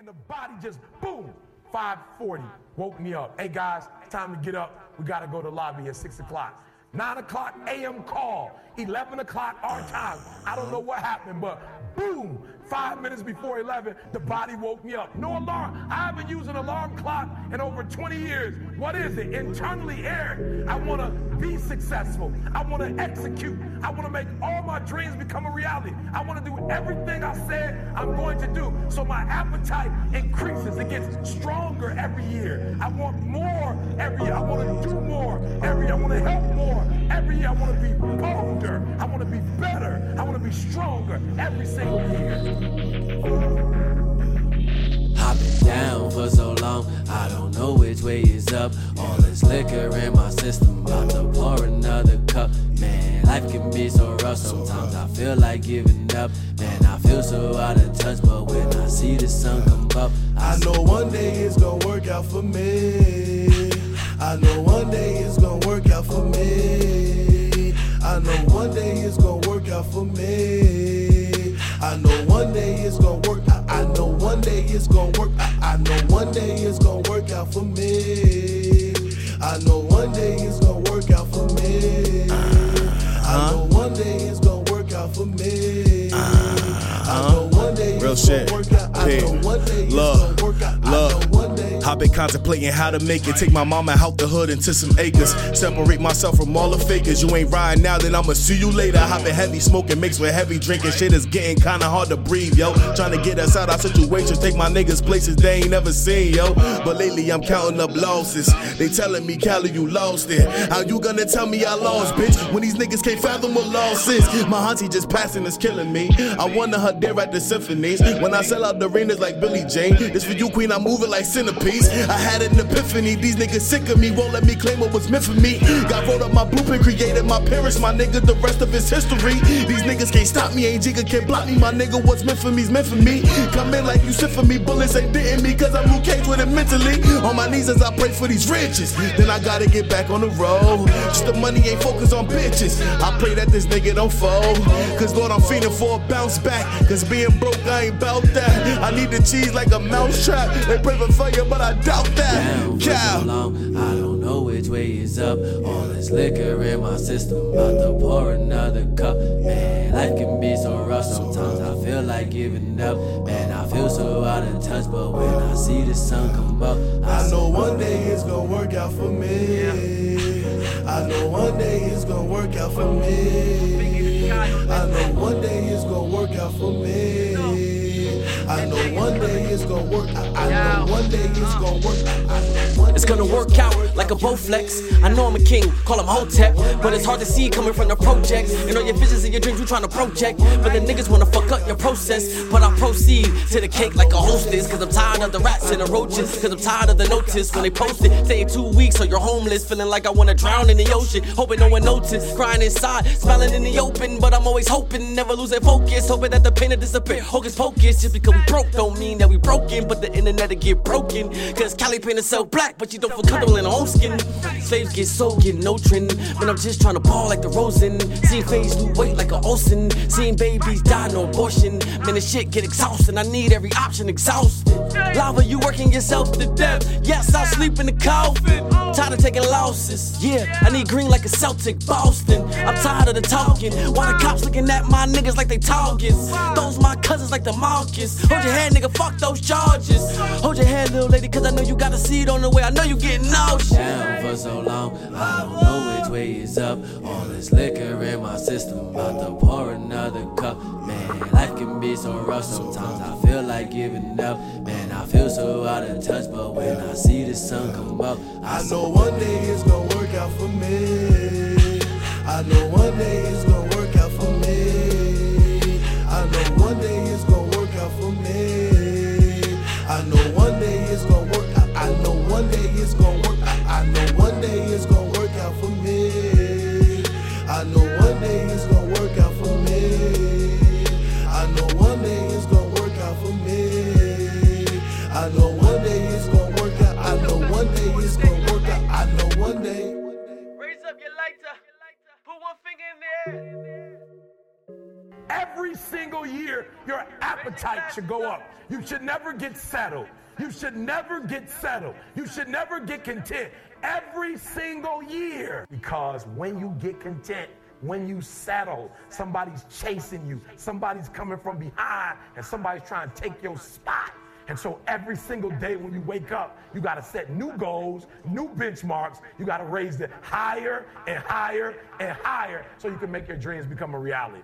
and the body just boom. 540 woke me up. Hey guys, time to get up. We gotta go to the lobby at six o'clock. 9 o'clock a.m. call, 11 o'clock our time. I don't know what happened, but boom, five minutes before 11, the body woke me up. No alarm. I haven't used an alarm clock in over 20 years. What is it? Internally aired. I want to be successful. I want to execute. I want to make all my dreams become a reality. I want to do everything I said I'm going to do. So my appetite increases. It gets stronger every year. I want more every year. I want to do more every year. I want to help more every year. I want to be bolder. I want to be better. I want to be stronger every single year. I've been down for so long, I don't know which way is up. All this liquor in my system, about to pour another cup. Man, life can be so rough, sometimes I feel like giving up. Man, I feel so out of touch, but when I see the sun come up, I know one day it's gonna work out for me. I know one day it's gonna work out for me. I know out for me. I know one day it's gonna work. I, I know one day it's gonna work. I, I know one day it's gonna work out for me. I know one day it's gonna work out for me. I know one day it's gonna work out for me. I uh-huh. know one day Real it's shit. gonna work out. I know one day it's Love. gonna work out. I I've been contemplating how to make it. Take my mama out the hood into some acres. Separate myself from all the fakers. You ain't riding now, then I'ma see you later. I've heavy smoking mixed with heavy drinking. Shit is getting kinda hard to breathe, yo. Trying to get us out our situation. Take my niggas places they ain't never seen, yo. But lately I'm counting up losses. They telling me, Kvli, you lost it. How you gonna tell me I lost, bitch? When these niggas can't fathom what loss is. My auntie just passing is killing me. I wonder her there at the symphonies. When I sell out the arenas like Billy Jane. This for you, queen, I'm moving like I had an epiphany. These niggas sick of me, won't let me claim what was meant for me. God wrote up my blueprint, created my parents, my nigga, the rest of his history. These niggas can't stop me, ain't Jigga can't block me. My nigga, what's meant for me's meant for me. Come in like you sit for me, bullets ain't hitting me, cause I'm Cage with it mentally. On my knees as I pray for these riches. Then I gotta get back on the road. Just the money ain't focused on bitches. I pray that this nigga don't fold. Cause Lord, I'm feeling for a bounce back. Cause being broke, I ain't bout that. I need the cheese like a mousetrap. They pray for fire, but I doubt that. down for so Cow. long. I don't know which way is up. All this liquor in my system, about to pour another cup. Man, life can be so rough. Sometimes I feel like giving up. Man, I feel so out of touch, but when I see the sun come up, I, I know one day it's gonna work out for me. I know one day it's gonna work out for me. I know one day it's gonna work out for me. It's gonna work. I, I know one day it's gonna work. I, I know one gonna work out like a Bowflex. I know I'm a king, call him Hotep. But it's hard to see coming from the projects. And all your visions and your dreams you trying to project. But the niggas wanna fuck up your process. But I proceed to the cake like a hostess. Cause I'm tired of the rats and the roaches. Cause I'm tired of the notice when they post it. Saying two weeks or you're homeless. Feeling like I wanna drown in the ocean. Hoping no one notices. Crying inside, smiling in the open. But I'm always hoping, never losing focus. Hoping that the pain will disappear. Hocus pocus. Just because we broke don't mean that we broken. But the internet'll get broken. Cause Cali paint itself black, but you don't feel comfortable in her own skin. Slaves get sold, get no trend. But I'm just trying to ball like the Rosen. Seeing face lose weight like a Olsen. Seeing babies die, no abortion. Man, this shit get exhausting. I need every option exhausted. Lava, you working yourself to death. Yes, I'll sleep in the coffin. Tired of taking losses. Yeah, I need green like a Celtic Boston. I'm tired of the talking. Why the cops looking at my niggas like they targets? Those my cousins like the Marcus. Hold your head, nigga, fuck those charges. Hold your head, little lady, cause I know you got a seed on the way. I know you getting nauseous. down for so long. I don't know which way is up. All this liquor in my system, about to pour another cup. Man, life can be so rough. Sometimes I feel like giving up. Man, I feel so out of touch, but when I see the sun come up, I, I know one day it's gonna work out for me. I know one day it's I know one day it's gonna work out. I know one day it's gonna work out. I know one day. Raise up your lighter. Put one finger in the air. Every single year, your appetite should go up. You should never get settled. You should never get settled. You should never get content. Every single year. Because when you get content, when you settle, somebody's chasing you, somebody's coming from behind, and somebody's trying to take your spot. And so every single day when you wake up, you got to set new goals, new benchmarks. You got to raise it higher and higher and higher so you can make your dreams become a reality.